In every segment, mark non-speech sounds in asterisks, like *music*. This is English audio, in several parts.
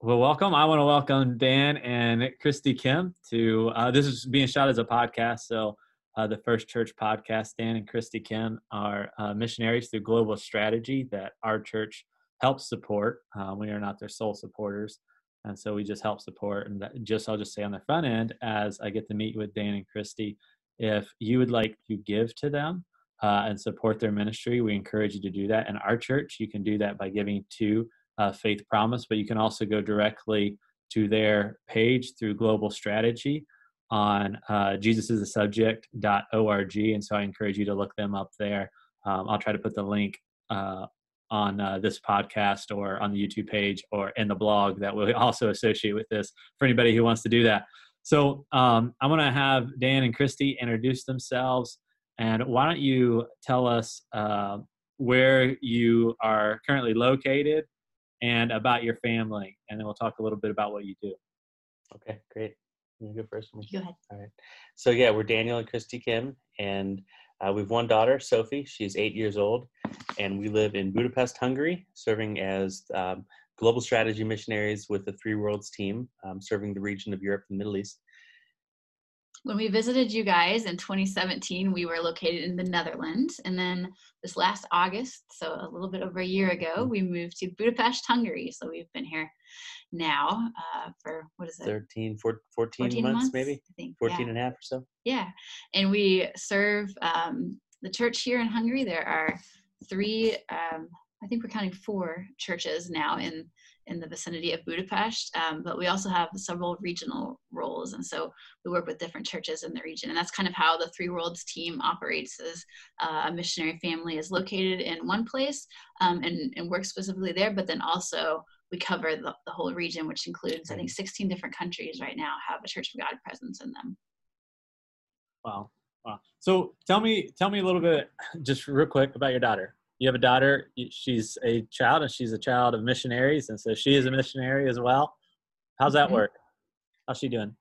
Well, welcome. I want to welcome Dan and Christy Kim to uh, this is being shot as a podcast. So, uh, the First Church podcast, Dan and Christy Kim are uh, missionaries through Global Strategy that our church helps support. Uh, we are not their sole supporters, and so we just help support. And just I'll just say on the front end, as I get to meet with Dan and Christy, if you would like to give to them uh, and support their ministry, we encourage you to do that. In our church, you can do that by giving to uh, Faith Promise, but you can also go directly to their page through Global Strategy on uh, jesusisthesubject.org. And so I encourage you to look them up there. Um, I'll try to put the link uh, on uh, this podcast or on the YouTube page or in the blog that will *laughs* also associate with this for anybody who wants to do that. So um, I'm going to have Dan and Christy introduce themselves. And why don't you tell us uh, where you are currently located and about your family, and then we'll talk a little bit about what you do. Okay, great. You go first. Go ahead. All right. So yeah, we're Daniel and Christy Kim, and uh, we've one daughter, Sophie. She's eight years old, and we live in Budapest, Hungary, serving as um, global strategy missionaries with the Three Worlds team, um, serving the region of Europe and the Middle East when we visited you guys in 2017, we were located in the Netherlands. And then this last August, so a little bit over a year ago, mm-hmm. we moved to Budapest, Hungary. So we've been here now uh, for what is it 13 14, 14 months, months, maybe i think 14 yeah. and a half or so yeah and we serve um, the church here in hungary there are three um, i think we're counting four churches now in in the vicinity of Budapest, um, but we also have several regional roles. And so we work with different churches in the region. And that's kind of how the Three Worlds team operates as uh, a missionary family is located in one place um, and, and works specifically there, but then also we cover the, the whole region, which includes, I think, 16 different countries right now have a Church of God presence in them. Wow. Wow. So tell me, tell me a little bit, just real quick about your daughter you have a daughter she's a child and she's a child of missionaries and so she is a missionary as well. How's that mm-hmm. work? How's she doing?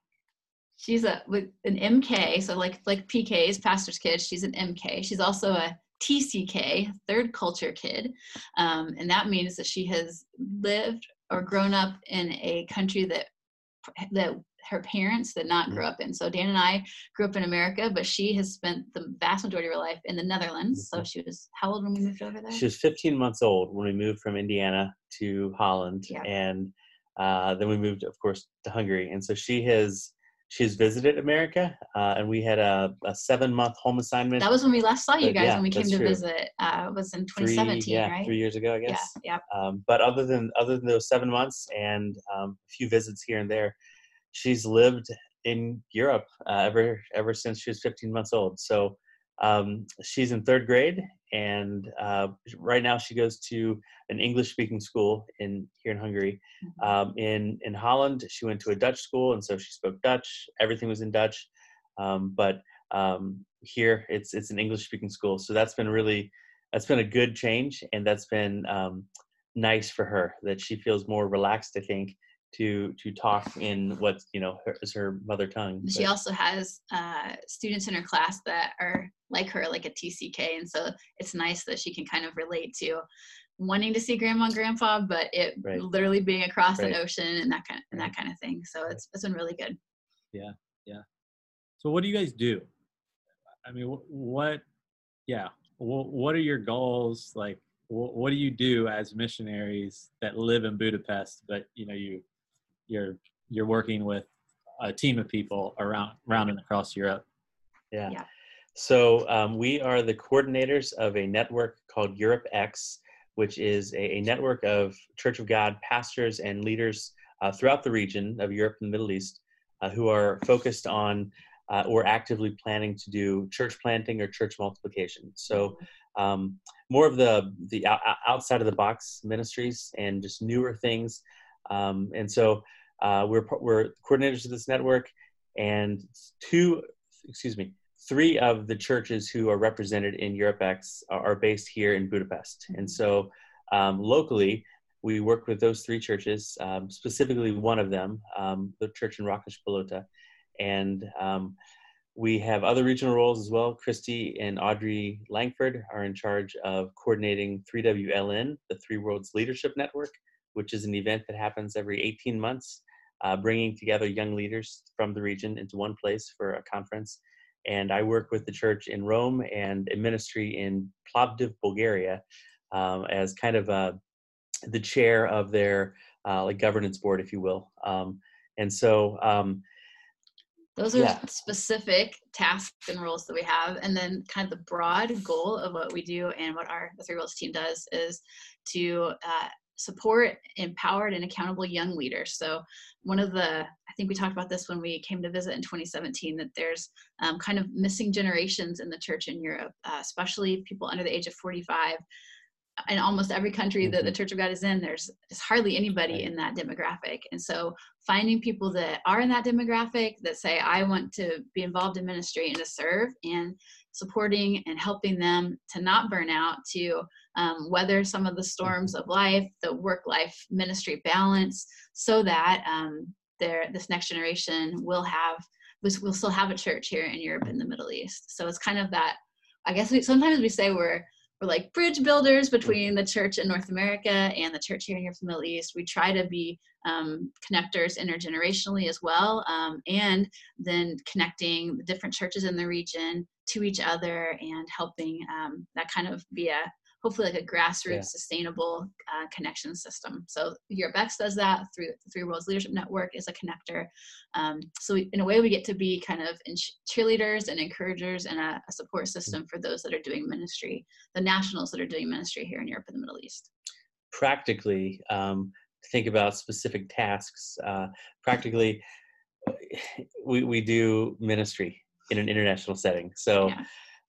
She's a with an mk so like like pk's pastor's kid she's an mk she's also a tck third culture kid. Um, and that means that she has lived or grown up in a country that that her parents did not grow mm. up in. So Dan and I grew up in America, but she has spent the vast majority of her life in the Netherlands. So mm-hmm. she was how old when we moved over there? She was 15 months old when we moved from Indiana to Holland, yeah. and uh, then we moved, of course, to Hungary. And so she has she's visited America, uh, and we had a, a, seven month home assignment. That was when we last saw you guys yeah, when we came to true. visit. Uh, it was in 2017, three, yeah, right? Three years ago, I guess. Yeah, yeah. Um, but other than other than those seven months and um, a few visits here and there, she's lived in Europe uh, ever ever since she was 15 months old. So um, she's in third grade, and uh, right now she goes to an English-speaking school in here in Hungary. Mm-hmm. Um, in in Holland, she went to a Dutch school, and so she spoke Dutch. Everything was in Dutch, um, but um, here it's it's an English-speaking school. So that's been really that's been a good change, and that's been um, nice for her that she feels more relaxed. I think to to talk in what you know her, is her mother tongue. She also has uh, students in her class that are like her, like a TCK, and so it's nice that she can kind of relate to wanting to see grandma and grandpa, but it right. literally being across right. an ocean and that kind of, and that kind of thing. So it's it's been really good. Yeah, yeah. So what do you guys do? I mean, what? Yeah, what are your goals? Like, what do you do as missionaries that live in Budapest, but you know you you're you're working with a team of people around around and across Europe. Yeah. yeah. So um, we are the coordinators of a network called Europe X, which is a, a network of Church of God pastors and leaders uh, throughout the region of Europe and the Middle East uh, who are focused on uh, or actively planning to do church planting or church multiplication. So um, more of the the outside of the box ministries and just newer things um, and so uh, we're, we're coordinators of this network, and two, excuse me, three of the churches who are represented in EuropeX are, based here in Budapest. And so um, locally, we work with those three churches, um, specifically one of them, um, the church in Rakospalota. And um, we have other regional roles as well. Christy and Audrey Langford are in charge of coordinating 3WLN, the Three Worlds Leadership Network, which is an event that happens every 18 months, uh, bringing together young leaders from the region into one place for a conference. And I work with the church in Rome and a ministry in Plovdiv, Bulgaria, um, as kind of uh, the chair of their uh, like governance board, if you will. Um, and so um, those are yeah. specific tasks and roles that we have. And then kind of the broad goal of what we do and what our the Three Worlds team does is to uh, support empowered and accountable young leaders. So one of the, I think we talked about this when we came to visit in 2017, that there's um, kind of missing generations in the church in Europe, uh, especially people under the age of 45 in almost every country that the mm-hmm. Church of God is in, there's, there's hardly anybody right. in that demographic. And so finding people that are in that demographic that say, I want to be involved in ministry and to serve and supporting and helping them to not burn out, to um, weather some of the storms of life, the work life ministry balance, so that um, this next generation will have, we'll still have a church here in Europe and the Middle East. So it's kind of that, I guess we, sometimes we say we're, we're like bridge builders between the church in North America and the church here in Europe and the Middle East. We try to be um, connectors intergenerationally as well, um, and then connecting the different churches in the region to each other and helping um, that kind of be a hopefully like a grassroots yeah. sustainable uh, connection system. So EuropeX does that through the three worlds leadership network is a connector. Um, so we, in a way we get to be kind of cheerleaders and encouragers and a, a support system for those that are doing ministry the nationals that are doing ministry here in europe and the middle east. Practically um, think about specific tasks uh, practically we, we do ministry in an international setting. So yeah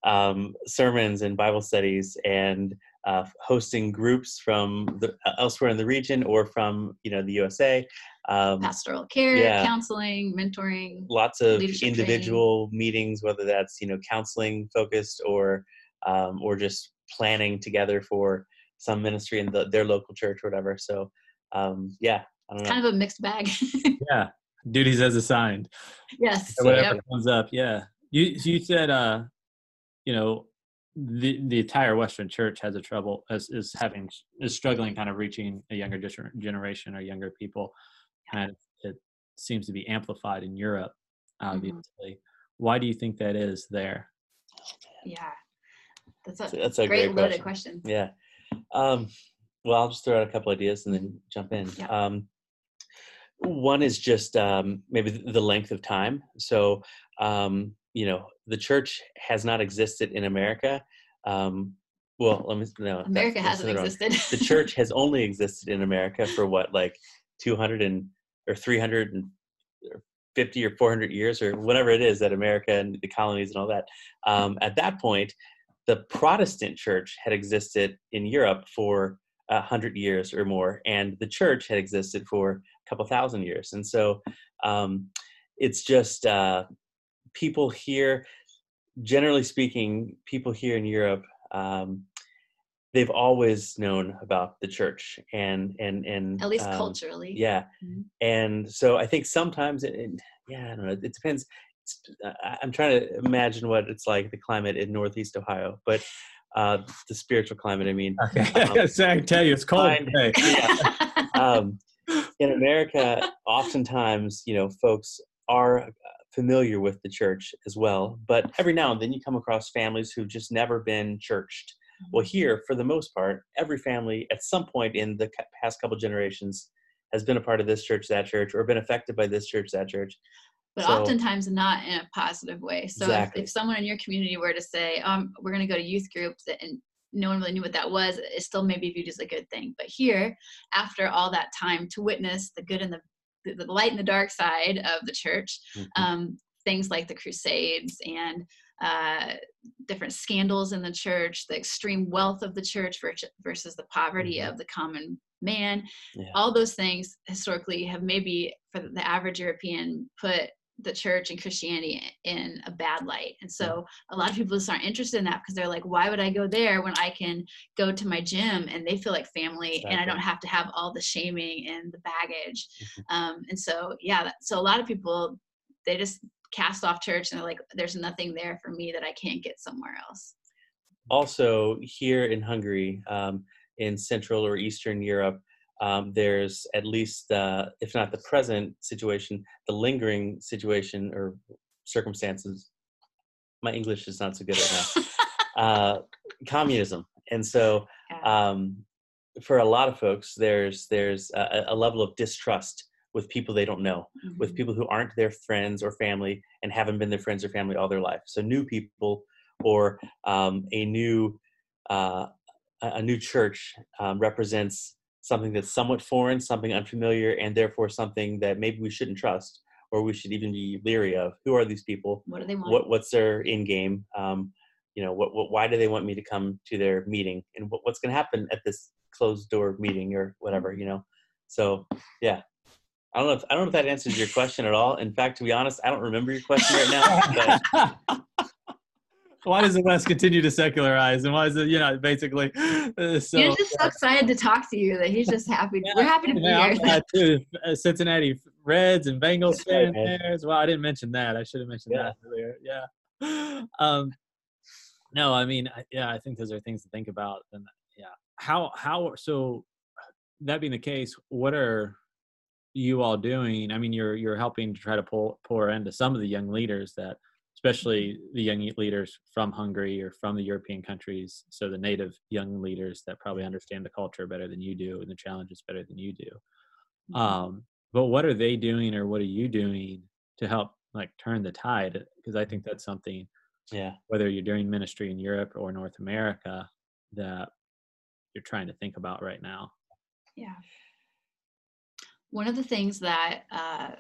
um, sermons and Bible studies and uh, hosting groups from the, uh, elsewhere in the region or from you know the USA. Um, Pastoral care, yeah, counseling, mentoring. Lots of individual training. meetings, whether that's you know counseling focused or um, or just planning together for some ministry in the, their local church or whatever. So um, yeah, it's know. kind of a mixed bag. *laughs* yeah, duties as assigned. Yes. Or whatever yep. comes up. Yeah. You you said uh you know the the entire Western Church has a trouble is, is having is struggling kind of reaching a younger generation or younger people, and it seems to be amplified in Europe, obviously. Mm-hmm. Why do you think that is there? Yeah, that's a, that's a great, great loaded question. question. Yeah. Um, well, I'll just throw out a couple ideas and then jump in. Yeah. Um, one is just um, maybe the length of time. So um, you know the church has not existed in america um, well let me no america hasn't existed. The church has only existed in america for what like 200 and or 350 or 400 years or whatever it is that america and the colonies and all that. Um, at that point the protestant church had existed in europe for a hundred years or more and the church had existed for a couple thousand years. And so um, it's just uh, people here, generally speaking, people here in Europe, um, they've always known about the church and and and at least um, culturally. Yeah, mm-hmm. and so I think sometimes, it, yeah, I don't know. It depends. I'm trying to imagine what it's like the climate in Northeast Ohio, but uh, the spiritual climate. I mean, okay. um, *laughs* so I tell you, it's cold. Hey. Yeah. *laughs* um, in America, oftentimes, you know, folks are familiar with the church as well. But every now and then you come across families who've just never been churched. Well, mm-hmm. here, for the most part, every family at some point in the past couple generations has been a part of this church, that church, or been affected by this church, that church. But so, oftentimes not in a positive way. So exactly. if, if, someone in your community were to say, um, we're going to go to youth groups and no one really knew what that was, it still may be viewed as a good thing. But here, after all that time to witness the good and the the light and the dark side of the church. Mm-hmm. Um, things like the Crusades and uh, different scandals in the church, the extreme wealth of the church versus the poverty mm-hmm. of the common man. Yeah. All those things historically have maybe, for the average European, put the church and Christianity in a bad light. And so a lot of people just aren't interested in that because they're like, why would I go there when I can go to my gym and they feel like family exactly. and I don't have to have all the shaming and the baggage. Mm-hmm. Um, and so, yeah, so a lot of people, they just cast off church and they're like, there's nothing there for me that I can't get somewhere else. Also, here in Hungary, um, in Central or Eastern Europe, um, there's at least, uh, if not the present situation, the lingering situation or circumstances. My English is not so good right now. *laughs* uh, communism, and so um, for a lot of folks, there's there's a, a, level of distrust with people they don't know, mm-hmm. with people who aren't their friends or family and haven't been their friends or family all their life. So new people or um, a new uh, a new church um, represents something that's somewhat foreign, something unfamiliar, and therefore something that maybe we shouldn't trust or we should even be leery of. Who are these people? What do they want? What, what's their in game? Um, you know, what, what, why do they want me to come to their meeting, and what, what's going to happen at this closed door meeting or whatever? You know, so yeah. I don't know if I don't know if that answers your question at all. In fact, to be honest, I don't remember your question right now. *laughs* But why does the West continue to secularize, and why is it, you know, basically? Uh, so, he's just so excited to talk to you that he's just happy. Yeah, we're happy to be here. Too. Uh, Cincinnati Reds and Bengals fan there Well, I didn't mention that. I should have mentioned yeah. that earlier. Yeah. *gasps* Um, no, I mean, yeah, I think those are things to think about. And yeah, how how so that being the case, what are you all doing? I mean, you're you're helping to try to pull pour into some of the young leaders that especially the young leaders from Hungary or from the European countries. So the native young leaders that probably understand the culture better than you do and the challenges better than you do. Mm-hmm. Um, but what are they doing or what are you doing to help like turn the tide? Because I think that's something, yeah, whether you're doing ministry in Europe or North America, that you're trying to think about right now. Yeah. One of the things that uh,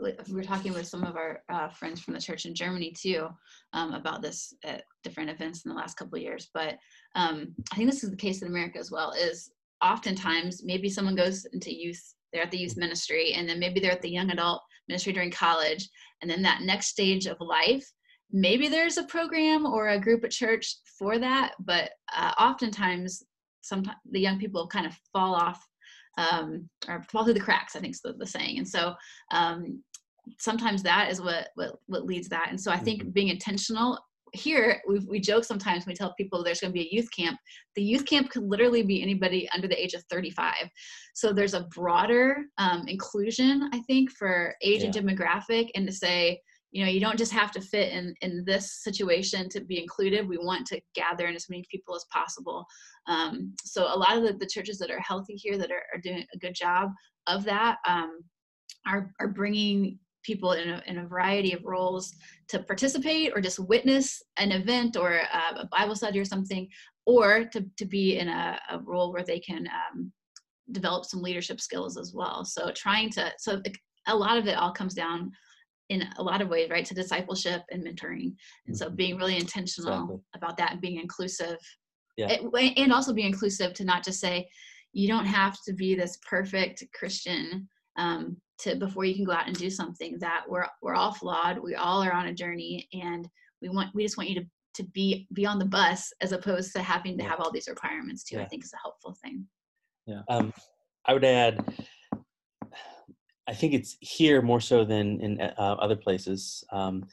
we were talking with some of our uh, friends from the church in Germany too um, about this at different events in the last couple of years. But um, I think this is the case in America as well. Is oftentimes maybe someone goes into youth, they're at the youth ministry, and then maybe they're at the young adult ministry during college, and then that next stage of life, maybe there's a program or a group at church for that. But uh, oftentimes, sometimes the young people kind of fall off um, or fall through the cracks, I think is the, the saying. And so um, sometimes that is what, what, what leads that. And so I think mm-hmm. being intentional here, we, we joke sometimes when we tell people there's going to be a youth camp. The youth camp could literally be anybody under the age of 35. So there's a broader um, inclusion, I think, for age yeah. and demographic, and to say, you know you don't just have to fit in in this situation to be included. We want to gather in as many people as possible. Um, so a lot of the, the, churches that are healthy here that are, are doing a good job of that um, are, are bringing people in a, in a variety of roles to participate or just witness an event or a, a bible study or something or to, to be in a, a role where they can um, develop some leadership skills as well. So trying to so a lot of it all comes down in a lot of ways, right, to discipleship and mentoring. And so mm-hmm. being really intentional exactly. about that and being inclusive. Yeah. And also be inclusive to not just say, you don't have to be this perfect Christian um, to before you can go out and do something that we're we're all flawed. We all are on a journey and we want we just want you to to be be on the bus as opposed to having to have all these requirements too. Yeah. I think is a helpful thing. Yeah. Um, I would add I think it's here more so than in uh, other places. Um,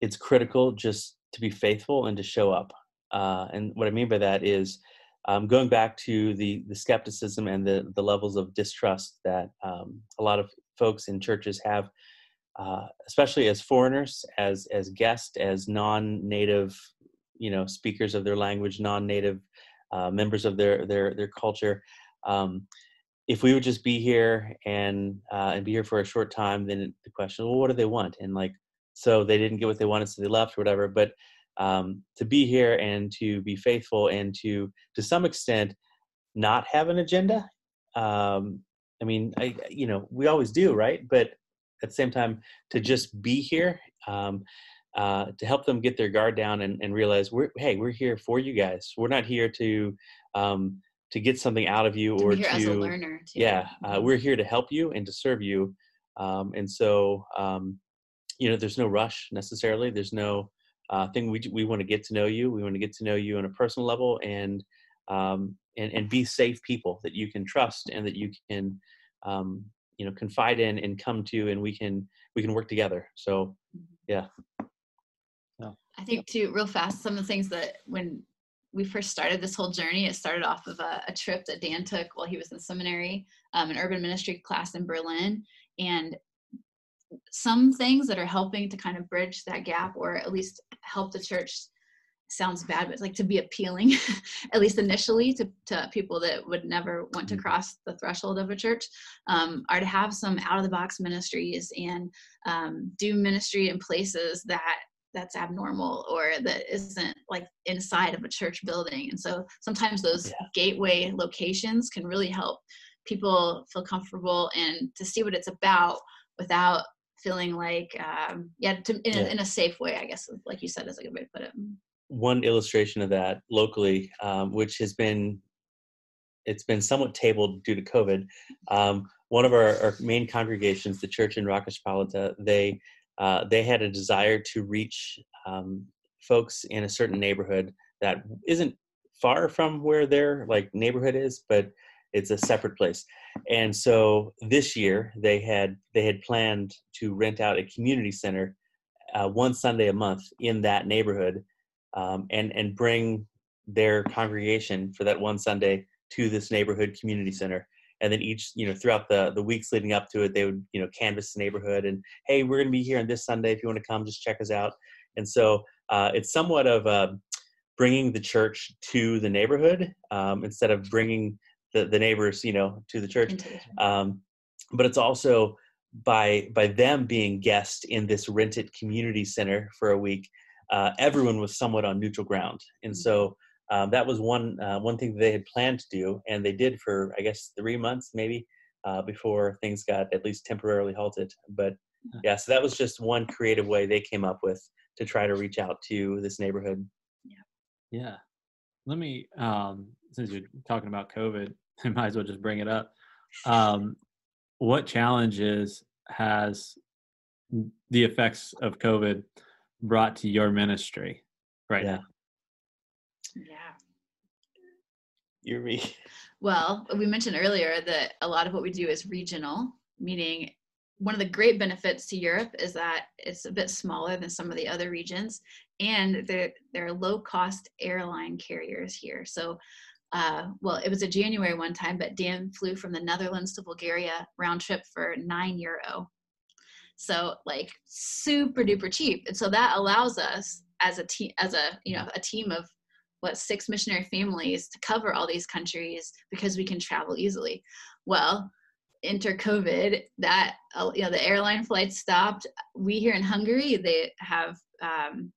it's critical just to be faithful and to show up. Uh, and what I mean by that is um, going back to the the skepticism and the the levels of distrust that um, a lot of folks in churches have, uh, especially as foreigners, as as guests, as non-native, you know, speakers of their language, non-native uh, members of their their their culture. Um, if we would just be here and uh, and be here for a short time, then the question, well, what do they want? And like, so they didn't get what they wanted, so they left or whatever. But um, to be here and to be faithful and to to some extent not have an agenda. Um, I mean, I you know we always do, right? But at the same time, to just be here. Um, uh, to help them get their guard down and, and realize we're hey we're here for you guys we're not here to um, to get something out of you or to as a learner too. yeah uh, mm-hmm. we're here to help you and to serve you um, and so um, you know there's no rush necessarily there's no uh, thing we, we want to get to know you we want to get to know you on a personal level and um, and, and be safe people that you can trust and that you can um, you know confide in and come to and we can we can work together so mm-hmm. Yeah. I think too, real fast, some of the things that when we first started this whole journey, it started off of a, a trip that Dan took while he was in seminary, um, an urban ministry class in Berlin, and some things that are helping to kind of bridge that gap or at least help the church sounds bad but like to be appealing *laughs* at least initially to, to people that would never want to mm-hmm. cross the threshold of a church um, are to have some out of the box ministries and um, do ministry in places that that's abnormal or that isn't like inside of a church building and so sometimes those yeah. gateway locations can really help people feel comfortable and to see what it's about without feeling like um, yeah, to, in, yeah. A, in a safe way i guess like you said is a good way to put it one illustration of that locally um, which has been it's been somewhat tabled due to covid um, one of our, our, main congregations the church in Rakospalota, they uh, they had a desire to reach um, folks in a certain neighborhood that isn't far from where their like neighborhood is but it's a separate place. And so this year they had they had planned to rent out a community center uh, one sunday a month in that neighborhood um, and and bring their congregation for that one sunday to this neighborhood community center and then each you know throughout the the weeks leading up to it they would you know canvass the neighborhood and hey we're going to be here on this sunday if you want to come just check us out and so uh, it's somewhat of uh, bringing the church to the neighborhood um, instead of bringing the, the neighbors, you know, to the church. Um, but it's also by by them being guests in this rented community center for a week, uh, everyone was somewhat on neutral ground, and so mm-hmm. Um, that was one uh, one thing they had planned to do, and they did for I guess three months maybe uh, before things got at least temporarily halted. But yeah, so that was just one creative way they came up with to try to reach out to this neighborhood. Yeah, yeah. Let me um, since you're talking about COVID, *laughs* I might as well just bring it up. Um, what challenges has the effects of COVID brought to your ministry right yeah. now? Yeah. You're me. *laughs* Well, we mentioned earlier that a lot of what we do is regional, meaning one of the great benefits to Europe is that it's a bit smaller than some of the other regions, and there, there are low cost airline carriers here. So uh, well, it was a January one time, but Dan flew from the Netherlands to Bulgaria round trip for nine euro. So like super duper cheap. And so that allows us as a team, as a, you know, a team of what six missionary families to cover all these countries because we can travel easily. Well, enter COVID, that, uh, you know, the airline flights stopped. We here in Hungary, they have um,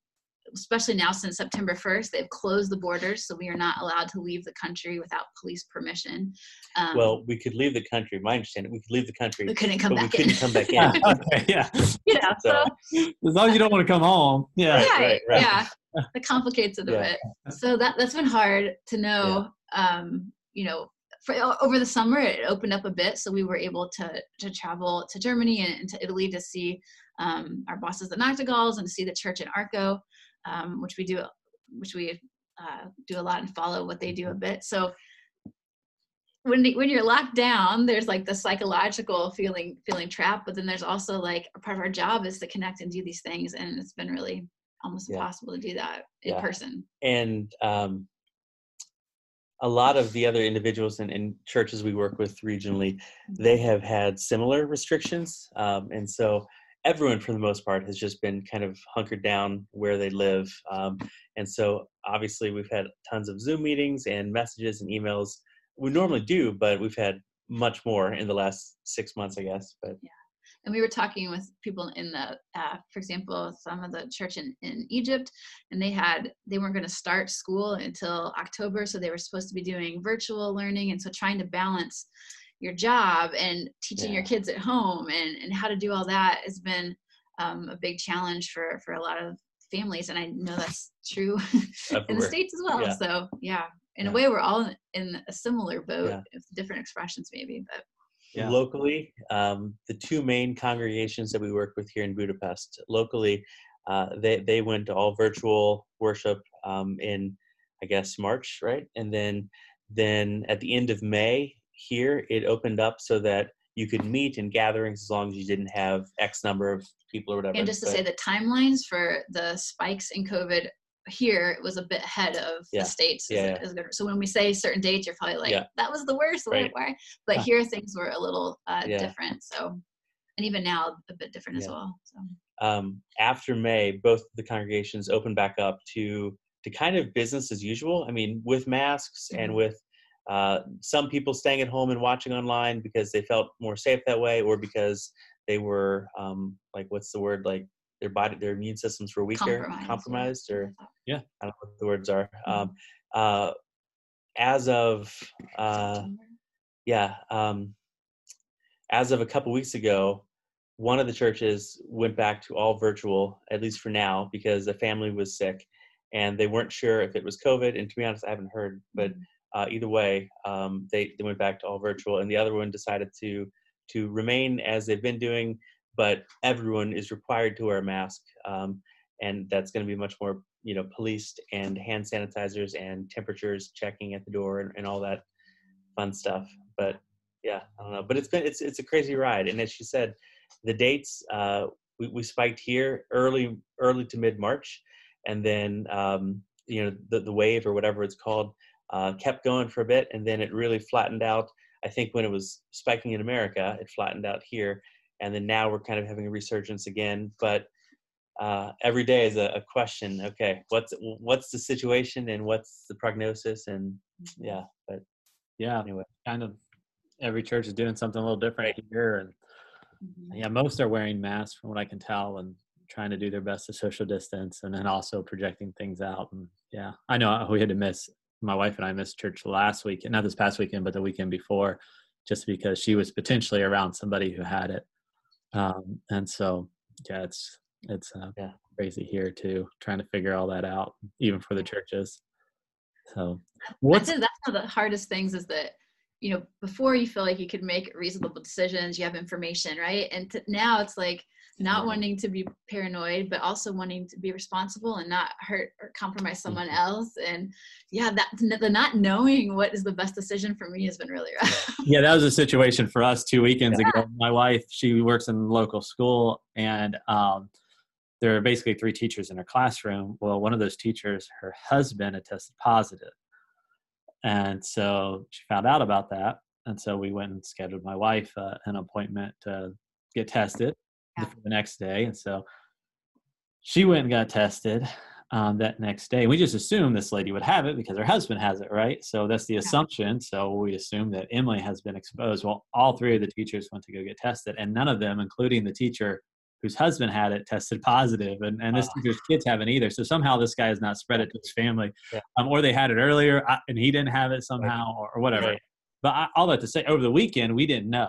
especially now since September 1st, they've closed the borders, so we are not allowed to leave the country without police permission. Um, well, we could leave the country. My understanding, we could leave the country. We couldn't come but back we in. couldn't come back *laughs* in. okay, yeah. *laughs* You know, so, so, as long as you don't want to come home. Yeah. Right, right, right. Yeah. It complicates it a yeah. bit. So that that's been hard to know. Yeah. Um, you know, for, over the summer it opened up a bit, so we were able to to travel to Germany and, and to Italy to see um, our bosses at Nachtigalls and to see the church in Arco um, which we do, which we uh, do a lot and follow what they do a bit. So when when you're locked down, there's like the psychological feeling feeling trapped, but then there's also like a part of our job is to connect and do these things, and it's been really almost yeah. impossible to do that in yeah. person. And um, a lot of the other individuals and, and, churches we work with regionally, they have had similar restrictions, um, and so everyone for the most part has just been kind of hunkered down where they live um, and so obviously we've had tons of zoom meetings and messages and emails. We normally do but we've had much more in the last six months i guess but yeah and we were talking with people in the uh, for example some of the church in, in egypt and they had they weren't going to start school until october so they were supposed to be doing virtual learning and so trying to balance your job and teaching yeah. your kids at home and, and how to do all that has been um, a big challenge for for a lot of families and i know that's true *laughs* in the states as well yeah. so yeah in yeah. a way we're all in a similar boat with different expressions maybe but yeah. locally um, the two main congregations that we work with here in budapest locally uh, they, they went to all virtual worship um, in i guess march right and then then at the end of may here it opened up so that you could meet in gatherings as long as you didn't have X number of people or whatever. And just to But- say the timelines for the spikes in COVID here was a bit ahead of Yeah. the states. Yeah, is. So when we say certain dates, you're probably like, Yeah. that was the worst. Right. why? But Huh. here things were a little uh, Yeah. different. So, and even now a bit different as well. So um, after May, both the congregations opened back up to to kind of business as usual. I mean, with masks and Mhm. with uh, some people staying at home and watching online because they felt more safe that way, or because they were um, like, what's the word? Like their body, their immune systems were weaker, compromise. yeah. compromised, or yeah, I don't know what the words are. Mhm. Um, uh, as of uh, yeah, um, as of a couple weeks ago, one of the churches went back to all virtual, at least for now, because a family was sick and they weren't sure if it was COVID. And to be honest, I haven't heard, but Mhm. Uh, either way, um, they, they went back to all virtual. And the other one decided to to remain as they've been doing, but everyone is required to wear a mask, um, and that's going to be much more you know policed and hand sanitizers and temperatures checking at the door and, and all that fun stuff. But yeah, I don't know. But it's been it's it's a crazy ride. And as she said, the dates uh, we, we spiked here early early to mid March, and then um, you know the the wave or whatever it's called uh, kept going for a bit, and then it really flattened out. I think when it was spiking in America, it flattened out here, and then now we're kind of having a resurgence again. But uh, every day is a, a question. Okay, what's what's the situation and what's the prognosis? And yeah, but Yeah, anyway, kind of every church is doing something a little different here, and Mhm. yeah, most are wearing masks from what I can tell, and trying to do their best to social distance, and then also projecting things out. And yeah, I know we had to miss my wife and I missed church last week, not this past weekend, but the weekend before, just because she was potentially around somebody who had it. Um, and so, yeah, it's it's uh, Yeah. crazy here too, trying to figure all that out, even for the churches. So, what's think that's one of the hardest things is that you know before you feel like you could make reasonable decisions you have information right and t- now it's like not Mhm. wanting to be paranoid but also wanting to be responsible and not hurt or compromise someone Mhm. else and yeah that the not knowing what is the best decision for me has been really *laughs* rough yeah, that was a situation for us two weekends ago. My wife, she works in local school, and um, there are basically three teachers in her classroom. Well, one of those teachers, her husband, had tested positive, and so she found out about that, and so we went and scheduled my wife uh, an appointment to get tested Yeah. for the next day, and so she went and got tested um, that next day. We just assumed this lady would have it because her husband has it, right? So that's the assumption. So we assume that Emily has been exposed. Well, all three of the teachers went to go get tested, and none of them, including the teacher whose husband had it, tested positive. And, and this Ah. teacher's kids haven't either. So somehow this guy has not spread it to his family, Yeah. um, or they had it earlier and he didn't have it somehow, or, or whatever. Right. But I, all that to say, over the weekend we didn't know.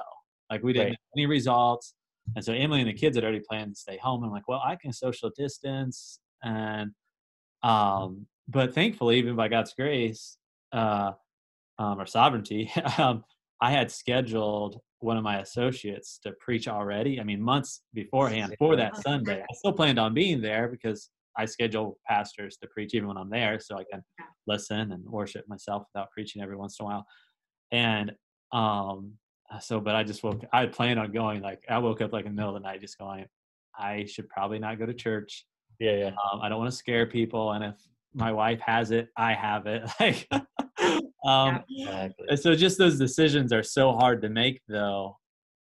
Like we didn't Right. any results. And so Emily and the kids had already planned to stay home. I'm like, well, I can social distance, and um, but thankfully, even by God's grace, uh, um, or sovereignty, *laughs* um, I had scheduled one of my associates to preach already. I mean, months beforehand for that Oh, Sunday. I still planned on being there because I schedule pastors to preach even when I'm there, so I can listen and worship myself without preaching every once in a while. And um, so, but I just woke. I planned on going. Like I woke up like in the middle of the night, just going. I should probably not go to church. yeah, yeah. Um, I don't want to scare people, and if my wife has it, I have it. *laughs* Like, um, Exactly. so just those decisions are so hard to make, though,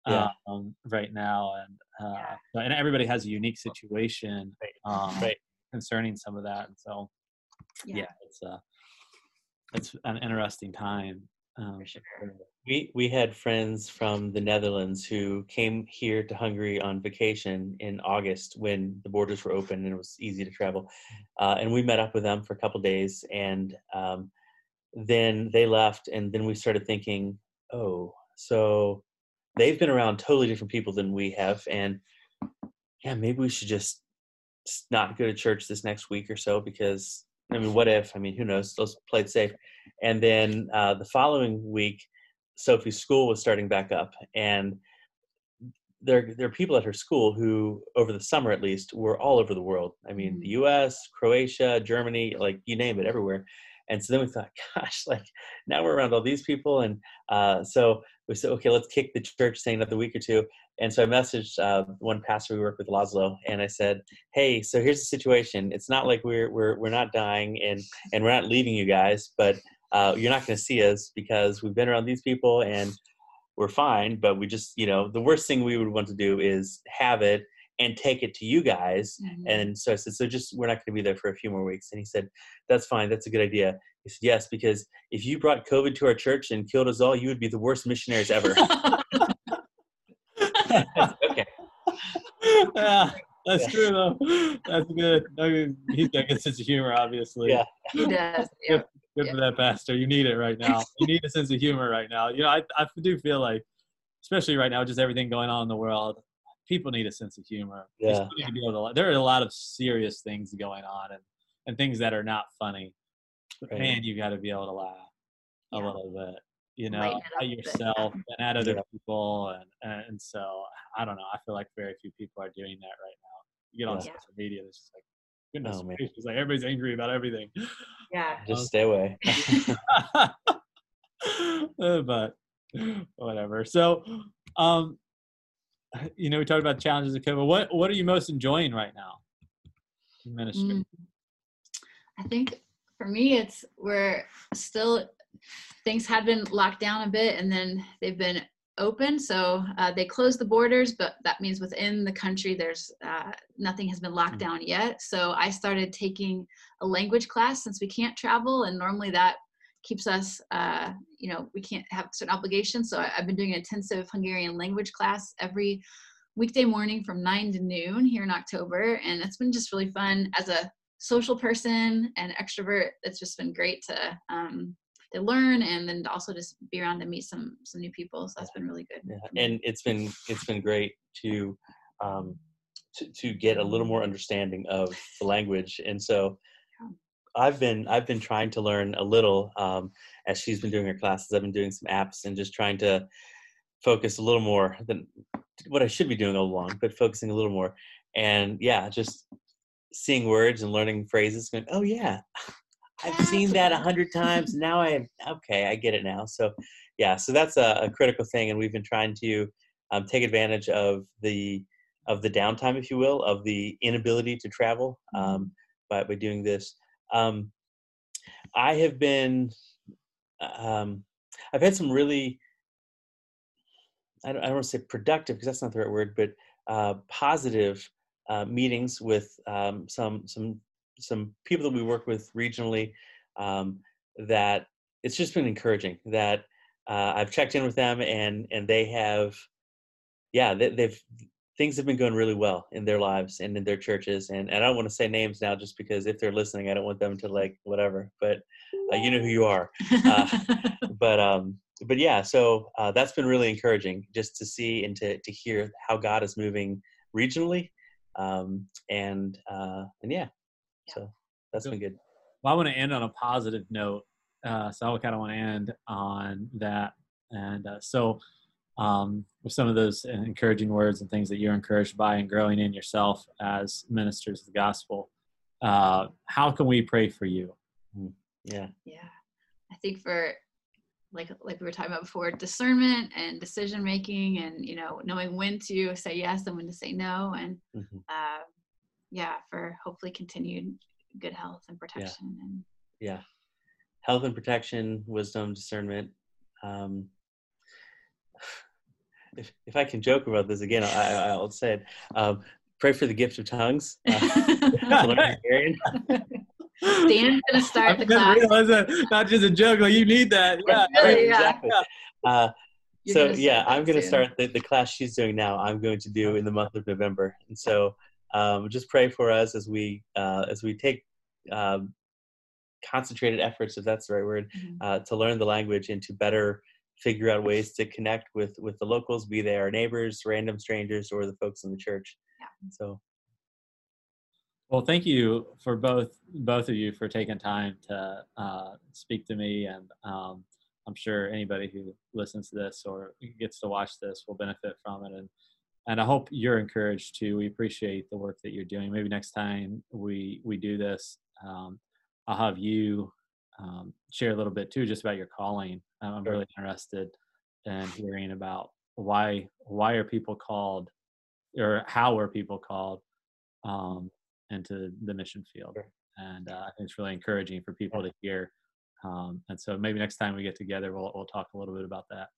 Yeah. um, right now, and uh, Yeah. and everybody has a unique situation um, Right. concerning some of that, and so yeah, it's uh, it's an interesting time. Um, For sure. We we had friends from the Netherlands who came here to Hungary on vacation in August when the borders were open and it was easy to travel, uh, and we met up with them for a couple days, and um, then they left, and then we started thinking, oh, so they've been around totally different people than we have, and yeah, maybe we should just not go to church this next week or so because I mean, what if? I mean, who knows? Let's play it safe. And then uh, the following week, Sophie's school was starting back up, and there there are people at her school who, over the summer at least, were all over the world. I mean, the U.S., Croatia, Germany, like you name it, everywhere. And so then we thought, *laughs* gosh, like now we're around all these people, and uh, so we said, okay, let's kick the church thing another week or two. And so I messaged uh, one pastor we work with, Laszlo, and I said, hey, so here's the situation. It's not like we're we're we're not dying and and we're not leaving you guys, but uh, you're not going to see us because we've been around these people and we're fine. But we just, you know, the worst thing we would want to do is have it and take it to you guys. Mm-hmm. And so I said, so just we're not going to be there for a few more weeks. And he said, that's fine. That's a good idea. He said, yes, because if you brought COVID to our church and killed us all, you would be the worst missionaries ever. *laughs* *laughs* okay. Yeah, that's yeah. true though. That's good. he's got a good sense of humor, obviously. Yeah, he does. Yeah. Good, good yeah. for that pastor. You need it right now. You need a sense of humor right now. You know, I I do feel like, especially right now, just everything going on in the world people need a sense of humor. Yeah. To, there are a lot of serious things going on and, and things that are not funny. Right. Man, you got to be able to laugh a yeah. little bit, you know, at yourself and at other yeah. people. And, and so, I don't know. I feel like very few people are doing that right now. You get on yeah. social media, it's just like, goodness oh, gracious, like everybody's angry about everything. *gasps* Yeah. Just stay away. *laughs* but whatever. So, um, *laughs* you know, we talked about challenges of COVID. What what are you most enjoying right now in ministry? Mm, I think for me, it's we're still things have been locked down a bit, and then they've been open. So uh, they closed the borders, but that means within the country, there's uh, nothing has been locked mm. down yet. So I started taking a language class since we can't travel, and normally that keeps us, uh, you know, we can't have certain obligations. So I, have been doing an intensive Hungarian language class every weekday morning from nine to noon here in October, and it's been just really fun as a social person and extrovert. It's just been great to um, to learn and then also just be around to meet some some new people. So that's been really good. Yeah. And it's been it's been great to um, to, to get a little more understanding of the language, and so I've been I've been trying to learn a little um, as she's been doing her classes. I've been doing some apps and just trying to focus a little more than what I should be doing all along, but focusing a little more. And yeah, just seeing words and learning phrases. Going, oh yeah, *laughs* I've seen that a hundred times. Now I okay, I get it now. So yeah, so that's a, a critical thing, and we've been trying to um, take advantage of the of the downtime, if you will, of the inability to travel mm-hmm. um, by by doing this. Um, I have been, um, I've had some really, I don't, I don't want to say productive because that's not the right word, but uh, positive uh, meetings with um, some some some people that we work with regionally. Um, that it's just been encouraging that uh, I've checked in with them and and they have, yeah, they, they've things have been going really well in their lives and in their churches. And, and I don't want to say names now just because if they're listening, I don't want them to like whatever, but uh, you know who you are. Uh, *laughs* but, um, but yeah, so uh, that's been really encouraging just to see and to, to hear how God is moving regionally. Um, and, uh, and yeah, so that's been good. Well, I want to end on a positive note. Uh, so I kind of want to end on that. And uh, so, um, with some of those encouraging words and things that you're encouraged by and growing in yourself as ministers of the gospel. Uh, how can we pray for you? Hmm. Yeah. Yeah. I think for like like we were talking about before, discernment and decision making, and you know knowing when to say yes and when to say no, and mm-hmm. uh, yeah, for hopefully continued good health and protection. Yeah. And yeah, health and protection, wisdom, discernment. Um, if, if I can joke about this again, I, will say it. Um, pray for the gift of tongues. *laughs* Uh, *laughs* Dan's gonna start the class. That, not just a joke, like you need that. Yeah, really, yeah. exactly. Uh, so yeah, I'm going to start the, the class she's doing now. I'm going to do in the month of November, and so um, just pray for us as we uh, as we take um, concentrated efforts, if that's the right word, mm-hmm. uh, to learn the language and to better figure out ways to connect with with the locals, be they our neighbors, random strangers, or the folks in the church. Yeah. So. Well, thank you for both both of you for taking time to uh, speak to me, and um, I'm sure anybody who listens to this or gets to watch this will benefit from it. And and I hope you're encouraged too. We appreciate the work that you're doing. Maybe next time we we do this, um, I'll have you um, share a little bit too, just about your calling. I'm really interested in hearing about why why are people called or how are people called um, into the mission field. Sure. And uh, I think it's really encouraging for people to hear. Um, and so maybe next time we get together, we'll, we'll talk a little bit about that.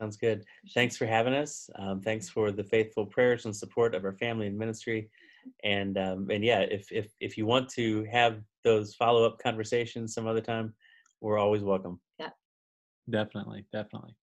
Sounds good. Thanks for having us. Um, thanks for the faithful prayers and support of our family and ministry. And um, and yeah, if if if you want to have those follow up conversations some other time, we're always welcome. Yeah, definitely, definitely.